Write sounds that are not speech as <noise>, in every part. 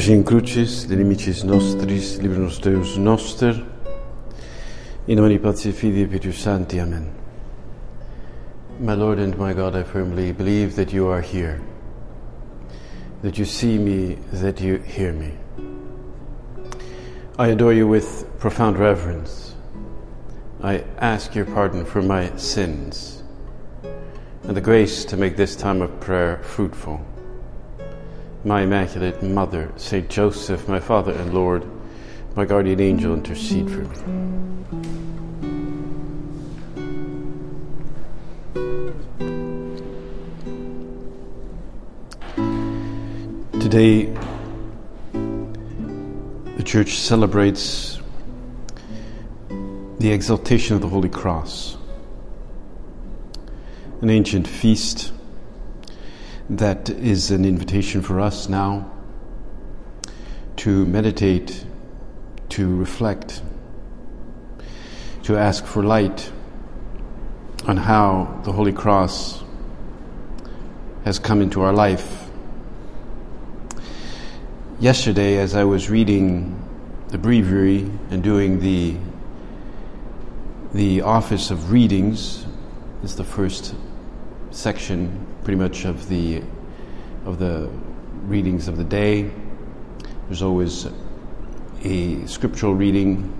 Cruci in crucis, nostris, libros Deus noster, in nomine Patri Filii. Amen. My Lord and my God, I firmly believe that you are here, that you see me, that you hear me. I adore you with profound reverence. I ask your pardon for my sins and the grace to make this time of prayer fruitful my Immaculate Mother, Saint Joseph, my Father and Lord, my guardian angel, intercede for me. Today, the Church celebrates the exaltation of the Holy Cross, an ancient feast that is an invitation for us now to meditate, to reflect, to ask for light on how the Holy Cross has come into our life. Yesterday, as I was reading the breviary and doing the the office of readings, is the first section pretty much of the of the readings of the day. There's always a scriptural reading,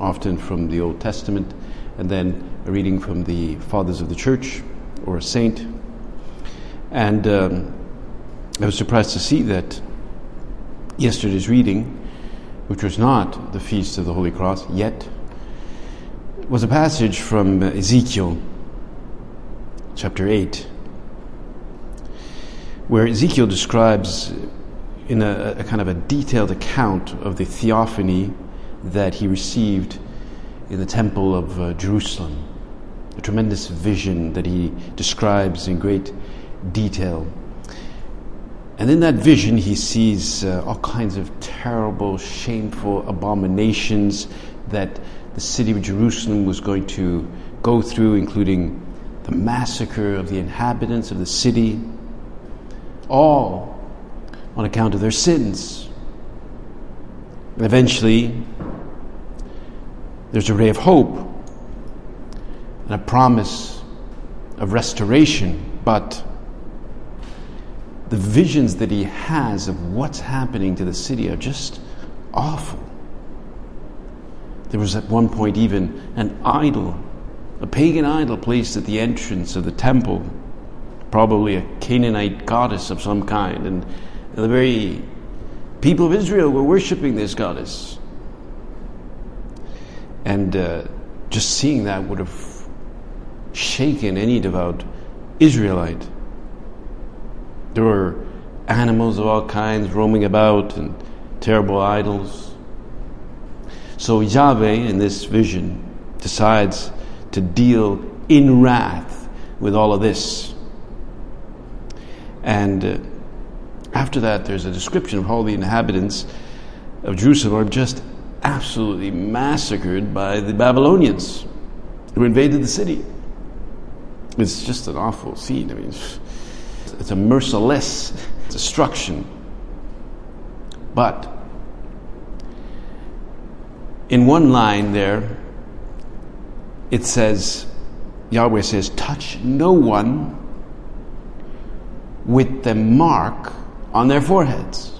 often from the Old Testament, and then a reading from the Fathers of the Church or a saint. And um, I was surprised to see that yesterday's reading, which was not the Feast of the Holy Cross yet, was a passage from Ezekiel chapter 8 where Ezekiel describes in a, a, kind of a detailed account of the theophany that he received in the temple of uh, Jerusalem, a tremendous vision that he describes in great detail. And in that vision, he sees uh, all kinds of terrible, shameful abominations that the city of Jerusalem was going to go through, including the massacre of the inhabitants of the city, all on account of their sins. And eventually, there's a ray of hope and a promise of restoration, but the visions that he has of what's happening to the city are just awful. There was at one point even an idol, a pagan idol placed at the entrance of the temple probably a Canaanite goddess of some kind. And, the very people of Israel were worshiping this goddess. And uh, just seeing that would have shaken any devout Israelite. There were animals of all kinds roaming about and terrible idols. So Yahweh, in this vision, decides to deal in wrath with all of this. And uh, after that, there's a description of how the inhabitants of Jerusalem are just absolutely massacred by the Babylonians who invaded the city. It's just an awful scene. I mean, it's a merciless destruction. But in one line there, it says, Yahweh says, touch no one with the mark on their foreheads.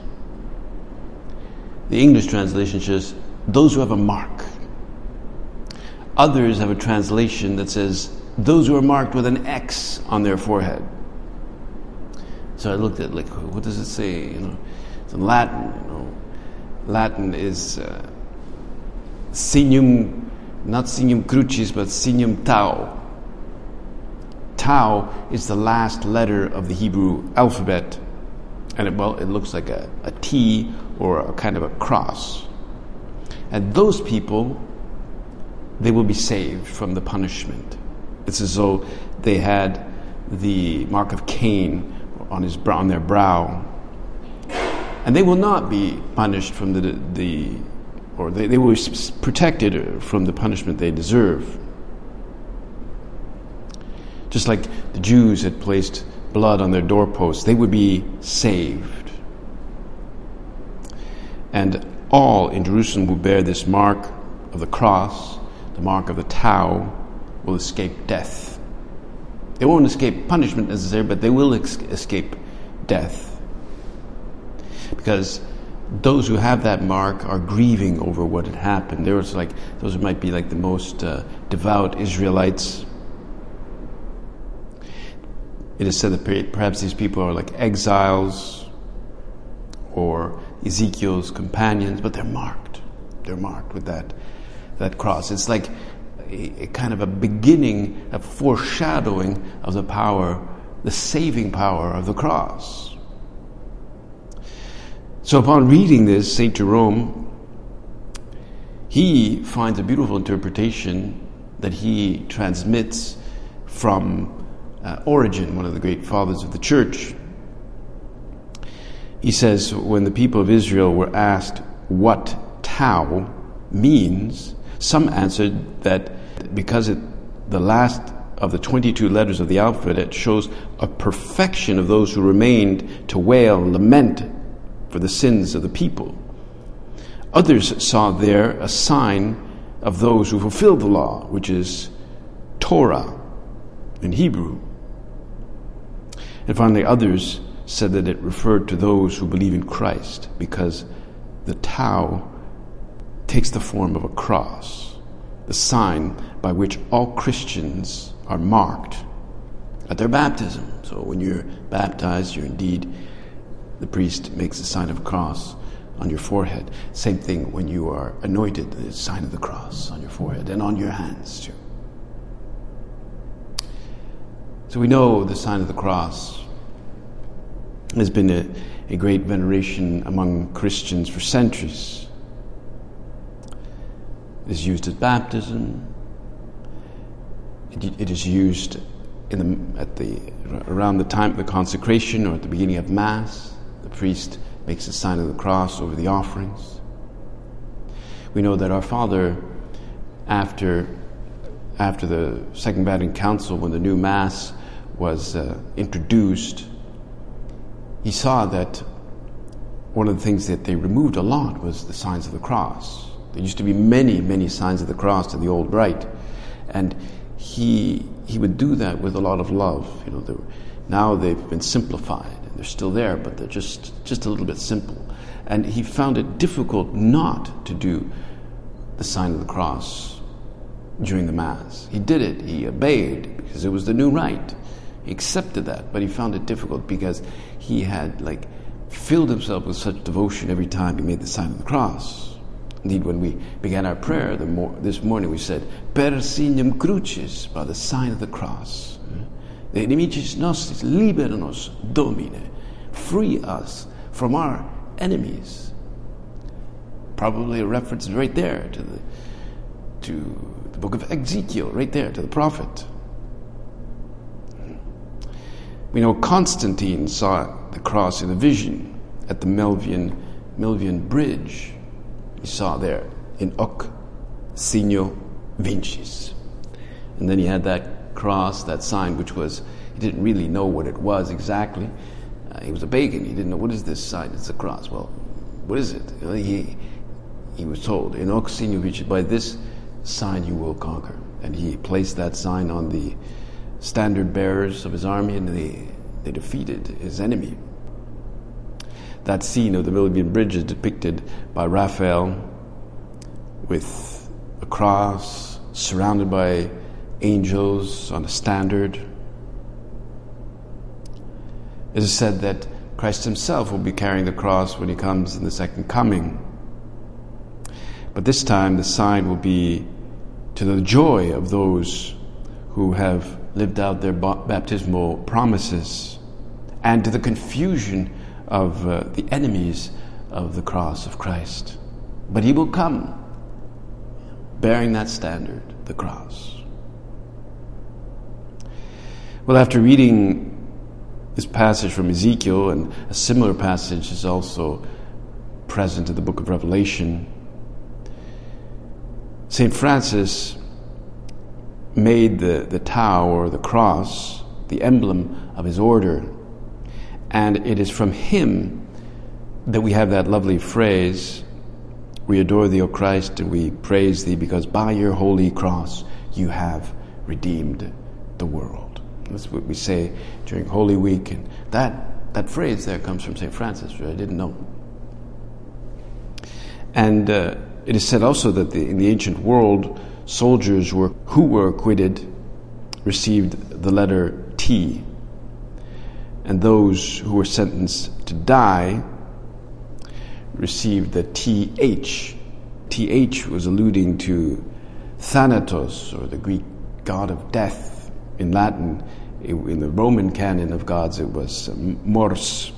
The English translation says, those who have a mark. Others have a translation that says, those who are marked with an X on their forehead. So I looked at like, what does it say? You know, it's in Latin. You know, Latin is uh, signum, not signum crucis, but signum tau tau is the last letter of the Hebrew alphabet. And it, well, it looks like a, a T or a kind of a cross. And those people, they will be saved from the punishment. It's as though they had the mark of Cain on, his, brow, on their brow. And they will not be punished from the, the or they, they will be protected uh, from the punishment they deserve just like the Jews had placed blood on their doorposts, they would be saved. And all in Jerusalem who bear this mark of the cross, the mark of the Tau, will escape death. They won't escape punishment necessarily, but they will ex- escape death. Because those who have that mark are grieving over what had happened. There was like those might be like the most uh, devout Israelites. It is said that perhaps these people are like exiles or Ezekiel's companions, but they're marked. They're marked with that that cross. It's like a, a kind of a beginning, a foreshadowing of the power, the saving power of the cross. So upon reading this, St. Jerome, he finds a beautiful interpretation that he transmits from uh, Origen, one of the great fathers of the church. He says, when the people of Israel were asked what Tau means, some answered that because it, the last of the 22 letters of the alphabet shows a perfection of those who remained to wail and lament for the sins of the people. Others saw there a sign of those who fulfilled the law, which is Torah in Hebrew. And finally, others said that it referred to those who believe in Christ because the Tau takes the form of a cross, the sign by which all Christians are marked at their baptism. So when you're baptized, you're indeed the priest makes the sign of a cross on your forehead. Same thing when you are anointed, the sign of the cross on your forehead and on your hands too. So we know the sign of the cross has been a, a great veneration among Christians for centuries. It is used at baptism. It, it is used in the, at the, around the time of the consecration or at the beginning of Mass priest makes the sign of the cross over the offerings. We know that our Father, after, after the Second Vatican Council, when the new Mass was uh, introduced, he saw that one of the things that they removed a lot was the signs of the cross. There used to be many, many signs of the cross to the old rite, and he he would do that with a lot of love. You know, were, now they've been simplified, they're still there, but they're just, just a little bit simple. And he found it difficult not to do the sign of the cross during the Mass. He did it, he obeyed because it was the new rite. He accepted that, but he found it difficult because he had like filled himself with such devotion every time he made the sign of the cross. Indeed, when we began our prayer this morning, we said, Per signum crucis, by the sign of the cross. The nemicis nostris, libera nos, Domine. Free us from our enemies. Probably a reference right there to the, to the book of Ezekiel, right there to the prophet. We know Constantine saw the cross in a vision at the Melvian, Milvian Bridge. He saw there in Hoc Signo Vincis. And then he had that cross, that sign, which was, he didn't really know what it was exactly. Uh, he was a pagan. He didn't know, what is this sign? It's a cross. Well, what is it? He, he was told, in Hoc Signo Vincis, by this sign you will conquer. And he placed that sign on the standard bearers of his army and they, they defeated his enemy. That scene of the Milvian Bridge is depicted by Raphael with a cross surrounded by angels on a standard. It is said that Christ himself will be carrying the cross when he comes in the second coming. But this time the sign will be to the joy of those who have lived out their baptismal promises and to the confusion of uh, the enemies of the cross of Christ. But he will come bearing that standard, the cross. Well, after reading this passage from Ezekiel, and a similar passage is also present in the book of Revelation, St. Francis made the, the Tau or the cross the emblem of his order. And it is from him that we have that lovely phrase We adore thee, O Christ, and we praise thee because by your holy cross you have redeemed the world. That's what we say during Holy Week, and that, that phrase there comes from St. Francis, which I didn't know. And uh, it is said also that the, in the ancient world, soldiers were, who were acquitted received the letter T, and those who were sentenced to die received the TH. TH was alluding to Thanatos, or the Greek god of death. In Latin, in the Roman canon of gods, it was uh, Mors,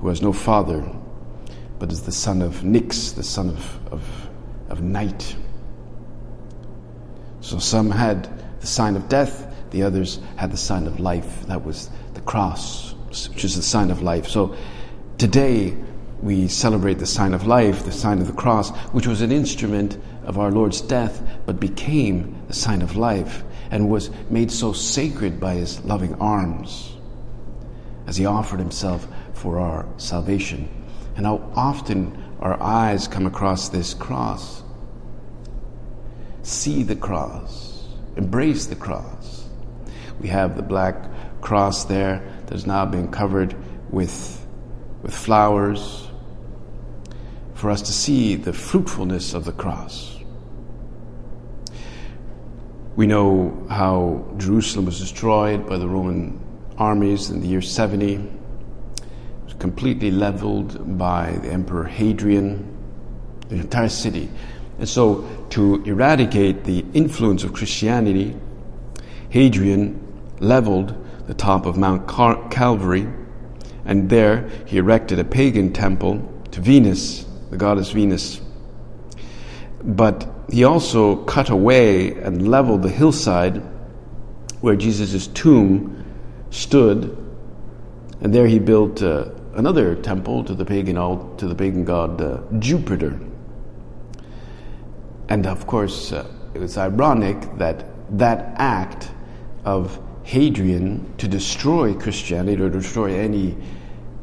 who has no father, but is the son of Nyx, the son of, of, of night. So some had the sign of death, the others had the sign of life. That was the cross, which is the sign of life. So today we celebrate the sign of life, the sign of the cross, which was an instrument of our Lord's death, but became the sign of life and was made so sacred by his loving arms as he offered himself for our salvation. And how often our eyes come across this cross. See the cross, embrace the cross. We have the black cross there that has now been covered with, with flowers for us to see the fruitfulness of the cross. We know how Jerusalem was destroyed by the Roman armies in the year 70. It was completely leveled by the Emperor Hadrian, the entire city. And so, to eradicate the influence of Christianity, Hadrian leveled the top of Mount Cal- Calvary, and there he erected a pagan temple to Venus, the goddess Venus. But he also cut away and leveled the hillside where Jesus' tomb stood, and there he built uh, another temple to the pagan to the pagan god uh, Jupiter. And of course, uh, it was ironic that that act of Hadrian to destroy Christianity or to destroy any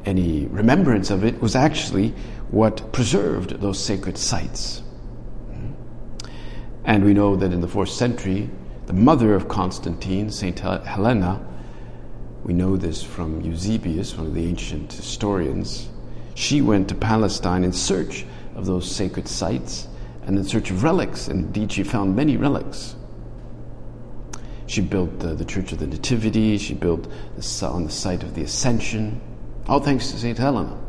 any remembrance of it was actually what preserved those sacred sites. And we know that in the fourth century, the mother of Constantine, Saint Helena, we know this from Eusebius, one of the ancient historians, she went to Palestine in search of those sacred sites and in search of relics. And indeed, she found many relics. She built the, the Church of the Nativity, she built the, on the site of the Ascension, all thanks to St. Helena.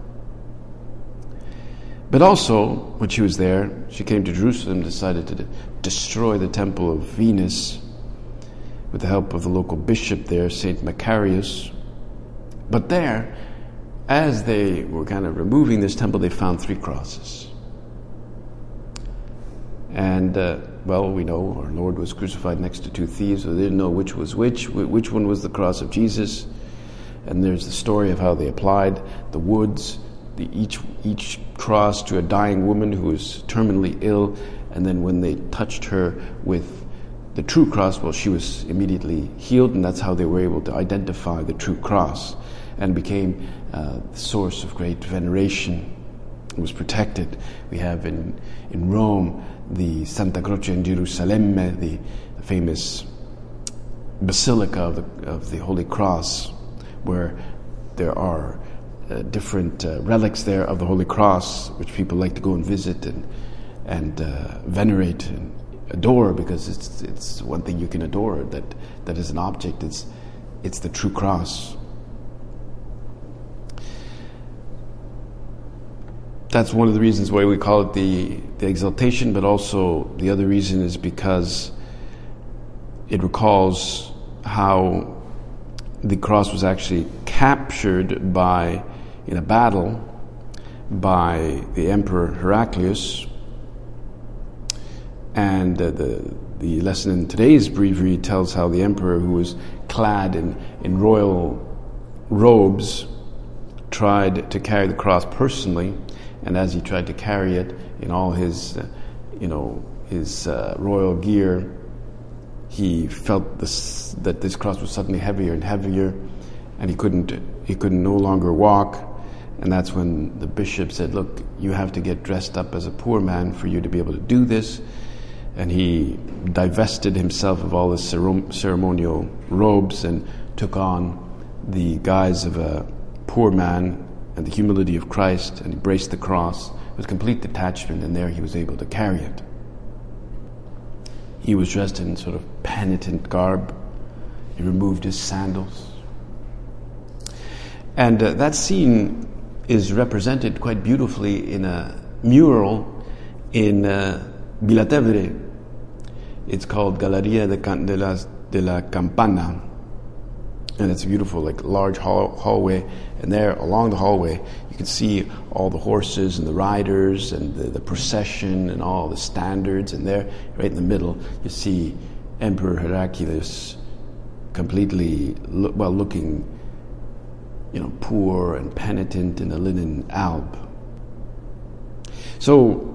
But also, when she was there, she came to Jerusalem, decided to destroy the temple of Venus with the help of the local bishop there, St. Macarius. But there, as they were kind of removing this temple, they found three crosses. And, uh, well, we know our Lord was crucified next to two thieves, so they didn't know which was which, which one was the cross of Jesus. And there's the story of how they applied the woods, the, each, each cross to a dying woman who was terminally ill. And then when they touched her with the true cross, well, she was immediately healed, and that's how they were able to identify the true cross and became uh, the source of great veneration. It was protected. We have in, in Rome the Santa Croce in Gerusalemme, the, the famous basilica of the, of the Holy Cross, where there are uh, different uh, relics there of the Holy Cross, which people like to go and visit and, and uh, venerate and adore because it's, it's one thing you can adore that, that is an object, it's, it's the true cross. that's one of the reasons why we call it the, the exaltation, but also the other reason is because it recalls how the cross was actually captured by in a battle by the emperor Heraclius. And uh, the the lesson in today's breviary tells how the emperor who was clad in, in royal robes tried to carry the cross personally. And as he tried to carry it in all his, uh, you know, his uh, royal gear, he felt this, that this cross was suddenly heavier and heavier, and he couldn't, he couldn't no longer walk. And that's when the bishop said, Look, you have to get dressed up as a poor man for you to be able to do this. And he divested himself of all his ceremonial robes and took on the guise of a poor man and the humility of Christ and embraced the cross with complete detachment, and there he was able to carry it. He was dressed in sort of penitent garb. He removed his sandals. And uh, that scene is represented quite beautifully in a mural in uh, Villa Tevere. It's called Galeria de, Can- de, las, de la Campana and it's a beautiful, like large hall- hallway. And there, along the hallway, you can see all the horses and the riders and the, the procession and all the standards. And there, right in the middle, you see Emperor Heraclius, completely lo- well looking, you know, poor and penitent in a linen alb. So,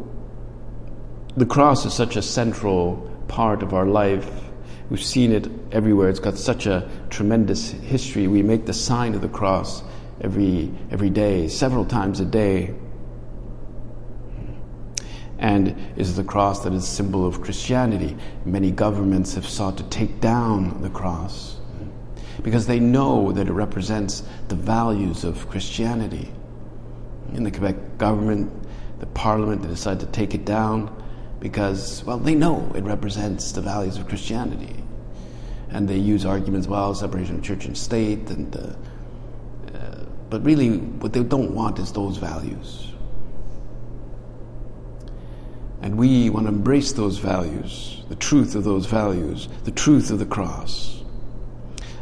the cross is such a central part of our life We've seen it everywhere. It's got such a tremendous history. We make the sign of the cross every, every day, several times a day. And is the cross that is symbol of Christianity. Many governments have sought to take down the cross because they know that it represents the values of Christianity. In the Quebec government, the parliament, they decide to take it down because, well, they know it represents the values of Christianity. And they use arguments, well, separation of church and state, and, uh, uh, but really, what they don't want is those values. And we want to embrace those values, the truth of those values, the truth of the cross.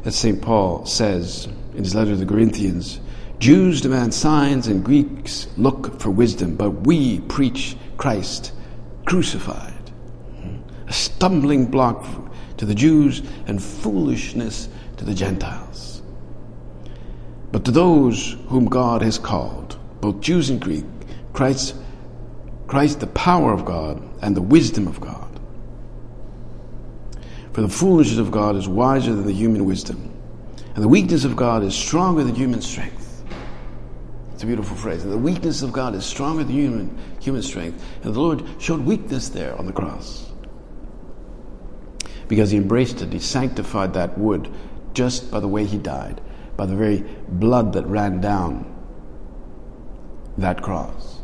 As St. Paul says in his letter to the Corinthians, Jews demand signs and Greeks look for wisdom, but we preach Christ crucified. A stumbling block to the Jews and foolishness to the Gentiles. But to those whom God has called, both Jews and Greek, Christ, Christ the power of God and the wisdom of God. For the foolishness of God is wiser than the human wisdom, and the weakness of God is stronger than human strength. It's a beautiful phrase. And The weakness of God is stronger than human, human strength. And the Lord showed weakness there on the cross. Because he embraced it, he sanctified that wood just by the way he died, by the very blood that ran down that cross.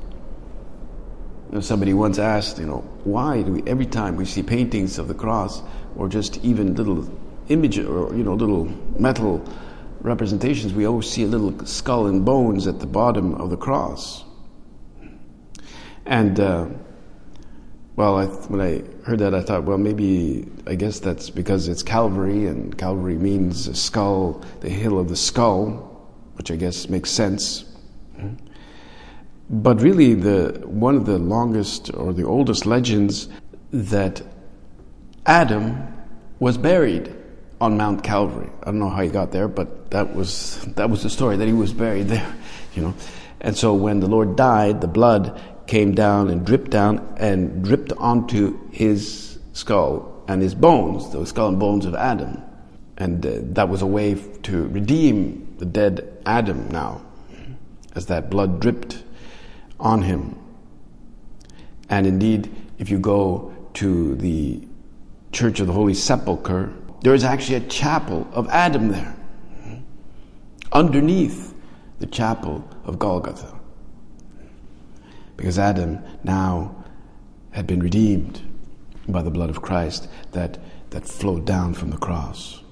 You know, somebody once asked, you know, why do we, every time we see paintings of the cross or just even little images or, you know, little metal representations, we always see a little skull and bones at the bottom of the cross. And, uh, well, I, when I heard that, I thought, well, maybe, I guess that's because it's Calvary, and Calvary means a skull, the hill of the skull, which I guess makes sense. But really, the, one of the longest or the oldest legends that Adam was buried on Mount Calvary. I don't know how he got there, but that was that was the story that he was buried there, <laughs> you know. And so when the Lord died, the blood came down and dripped down and dripped onto his skull and his bones, the skull and bones of Adam. And uh, that was a way to redeem the dead Adam now, as that blood dripped on him. And indeed, if you go to the Church of the Holy Sepulchre, there is actually a chapel of Adam there, underneath the chapel of Golgotha. Because Adam now had been redeemed by the blood of Christ that, that flowed down from the cross.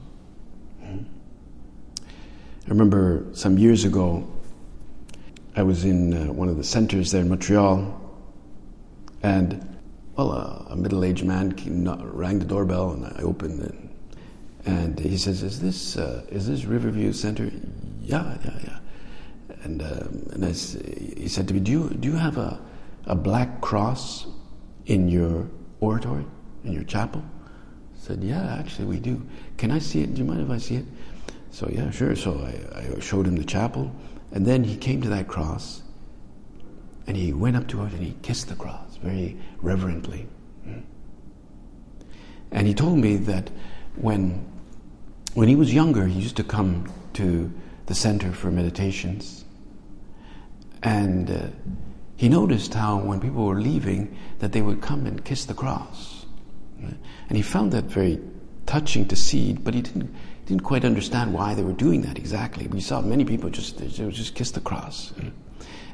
I remember some years ago, I was in uh, one of the centers there in Montreal, and well, a middle-aged man came, rang the doorbell, and I opened it. And he says, "Is this uh, is this Riverview Center?" Yeah, yeah, yeah. And um, and I, he said to me, "Do you do you have a a black cross in your oratory in your chapel?" I said, "Yeah, actually we do. Can I see it? Do you mind if I see it?" So yeah, sure. So I, I showed him the chapel, and then he came to that cross, and he went up to it and he kissed the cross very reverently. And he told me that when when he was younger, he used to come to the center for meditations. And uh, he noticed how when people were leaving, that they would come and kiss the cross. And he found that very touching to see, but he didn't, didn't quite understand why they were doing that exactly. We saw many people just, just kiss the cross.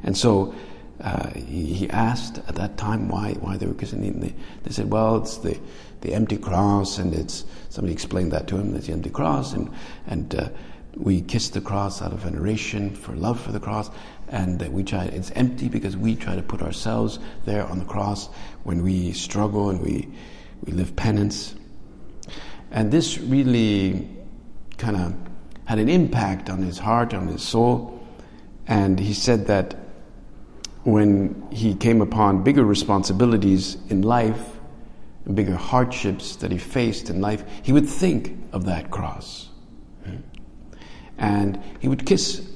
And so uh, he, asked at that time why, why they were kissing. And they, they said, well, it's the, the empty cross, and it's, somebody explained that to him, it's the empty cross, and, and uh, we kiss the cross out of veneration for love for the cross, and that we try, it's empty because we try to put ourselves there on the cross when we struggle and we, we live penance. And this really kind of had an impact on his heart, on his soul. And he said that when he came upon bigger responsibilities in life, bigger hardships that he faced in life, he would think of that cross. And he would kiss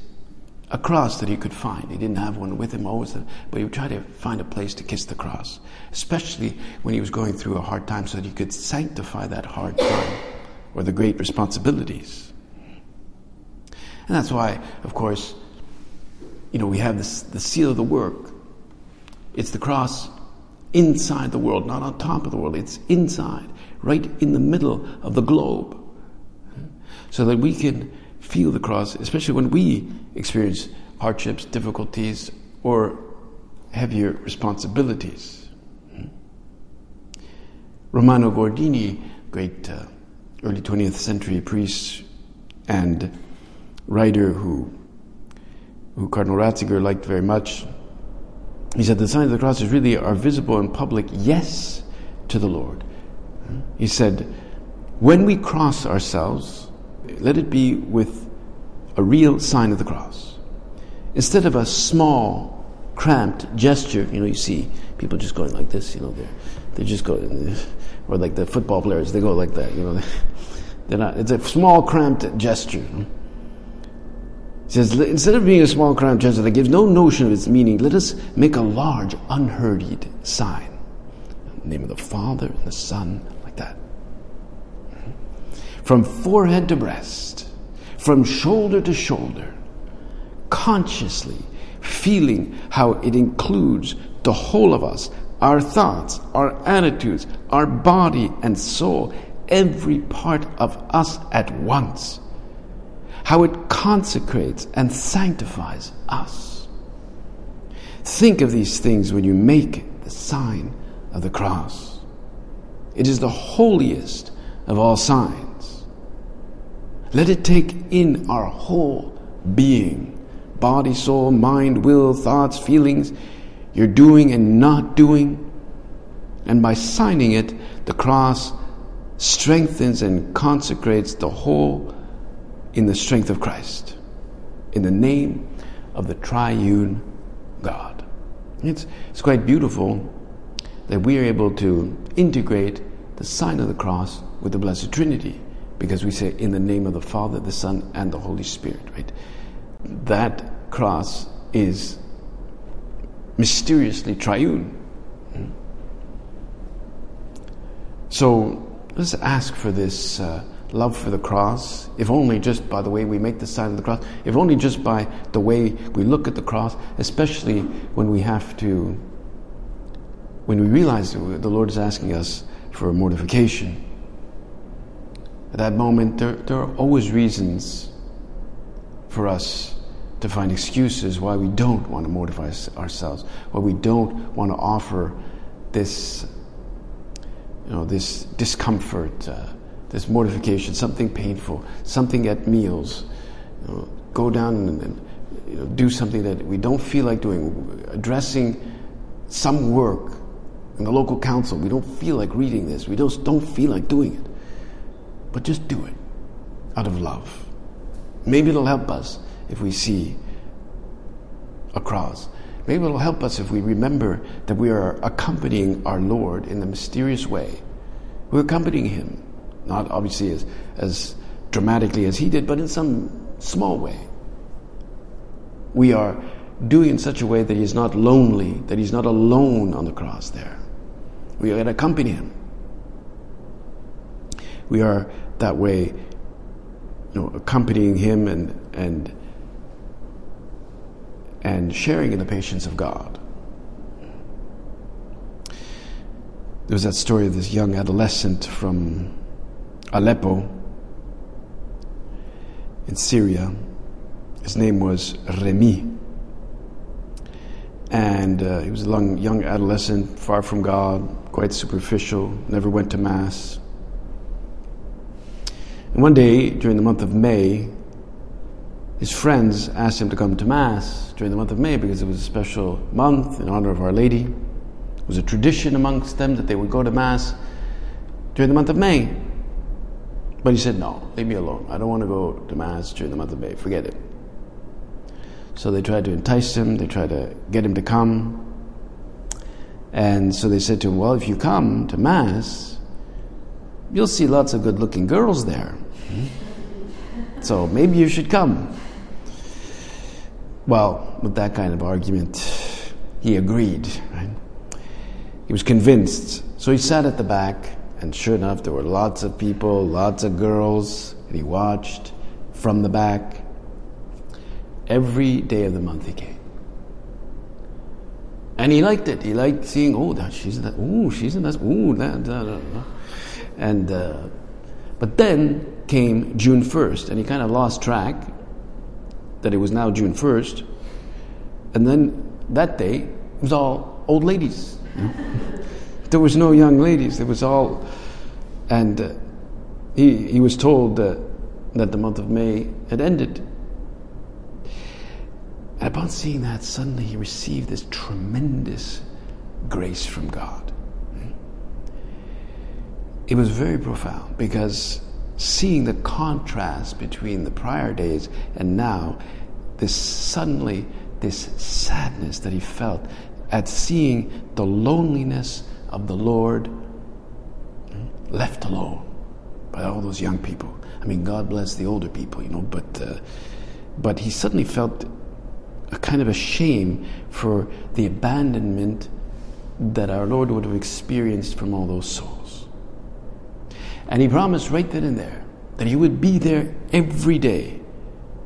a cross that he could find. He didn't have one with him always, but he would try to find a place to kiss the cross, especially when he was going through a hard time, so that he could sanctify that hard time or the great responsibilities. And that's why, of course, you know, we have this, the seal of the work. It's the cross inside the world, not on top of the world. It's inside, right in the middle of the globe. So that we can feel the cross, especially when we experience hardships, difficulties, or heavier responsibilities. Romano Guardini, great uh, early 20th century priest and writer who, who Cardinal Ratzinger liked very much, he said the signs of the cross is really our visible and public yes to the Lord. He said, when we cross ourselves, let it be with a real sign of the cross. Instead of a small, cramped gesture, you know, you see people just going like this, you know, they're, they're just going, <laughs> or like the football players, they go like that, you know. <laughs> They're not, it's a small, cramped gesture. Says, instead of being a small, cramped gesture that gives no notion of its meaning, let us make a large, unhurried sign. In the name of the Father and the Son, like that. Mm-hmm. From forehead to breast, from shoulder to shoulder, consciously feeling how it includes the whole of us, our thoughts, our attitudes, our body and soul, every part of us at once. How it consecrates and sanctifies us. Think of these things when you make the sign of the cross. It is the holiest of all signs. Let it take in our whole being body, soul, mind, will, thoughts, feelings, your doing and not doing. And by signing it, the cross strengthens and consecrates the whole in the strength of Christ, in the name of the triune God. It's, it's quite beautiful that we are able to integrate the sign of the cross with the Blessed Trinity because we say in the name of the Father, the Son, and the Holy Spirit, right? That cross is mysteriously triune. So let's ask for this uh, love for the cross, if only just by the way we make the sign of the cross, if only just by the way we look at the cross, especially when we have to, when we realize the Lord is asking us for mortification. At that moment, there, there are always reasons for us to find excuses why we don't want to mortify ourselves, why we don't want to offer this you know, this discomfort, uh, this mortification, something painful, something at meals. You know, go down and, and you know, do something that we don't feel like doing, addressing some work in the local council. We don't feel like reading this. We just don't feel like doing it. But just do it out of love. Maybe it'll help us if we see a cross. Maybe it'll help us if we remember that we are accompanying our Lord in a mysterious way. We're accompanying Him, not obviously as, as dramatically as He did, but in some small way. We are doing in such a way that He's not lonely, that He's not alone on the cross there. We are to accompany Him. We are that way, you know, accompanying Him and, and and sharing in the patience of God. There was that story of this young adolescent from Aleppo in Syria. His name was Remy. And uh, he was a young, young adolescent, far from God, quite superficial, never went to Mass. And one day, during the month of May, his friends asked him to come to Mass during the month of May because it was a special month in honor of Our Lady. It was a tradition amongst them that they would go to Mass during the month of May. But he said, No, leave me alone. I don't want to go to Mass during the month of May. Forget it. So they tried to entice him, they tried to get him to come. And so they said to him, Well, if you come to Mass, you'll see lots of good looking girls there. Hmm? So maybe you should come. Well, with that kind of argument, he agreed. Right? He was convinced. So he sat at the back, and sure enough, there were lots of people, lots of girls, and he watched from the back. Every day of the month he came. And he liked it. He liked seeing, oh, that she's that, oh, she's in that, oh, that, that, that. And, uh, but then came June 1st, and he kind of lost track that it was now June 1st. And then that day, it was all old ladies. <laughs> there was no young ladies. It was all. And uh, he, he was told uh, that the month of May had ended. And upon seeing that, suddenly he received this tremendous grace from God. It was very profound because seeing the contrast between the prior days and now, this suddenly, this sadness that he felt at seeing the loneliness of the Lord left alone by all those young people. I mean, God bless the older people, you know, but uh, but he suddenly felt a kind of a shame for the abandonment that our Lord would have experienced from all those souls. And he promised right then and there that he would be there every day.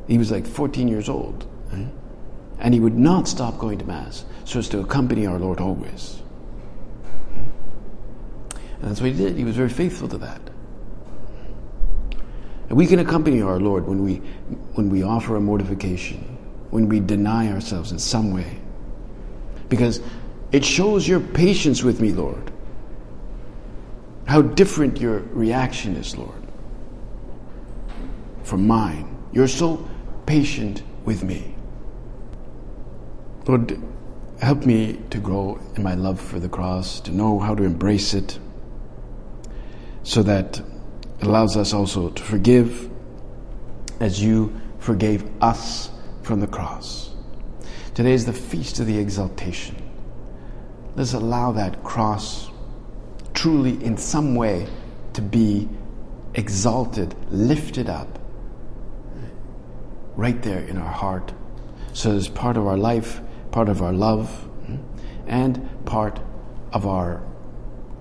He was like 14 years old. Right? And he would not stop going to Mass so as to accompany our Lord always. And that's what he did. He was very faithful to that. And we can accompany our Lord when we, when we offer a mortification, when we deny ourselves in some way. Because it shows your patience with me, Lord. How different your reaction is, Lord, from mine. You're so patient with me. Lord, help me to grow in my love for the cross, to know how to embrace it, so that it allows us also to forgive as you forgave us from the cross. Today is the feast of the exaltation. Let's allow that cross truly, in some way, to be exalted, lifted up, right there in our heart. So it's part of our life, part of our love, hmm, and part of our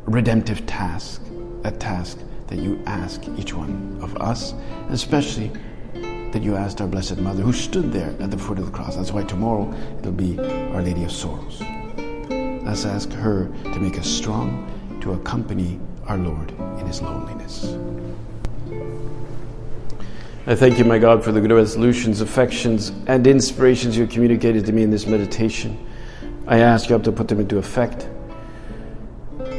redemptive task, that task that you ask each one of us, especially that you asked our Blessed Mother, who stood there at the foot of the cross. That's why tomorrow it'll be Our Lady of Sorrows. Let's ask her to make us strong to accompany our Lord in his loneliness. I thank you, my God, for the good resolutions, affections, and inspirations you communicated to me in this meditation. I ask you to put them into effect.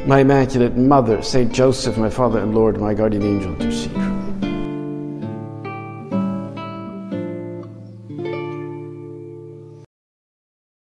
My Immaculate Mother, Saint Joseph, my Father and Lord, my guardian angel, intercede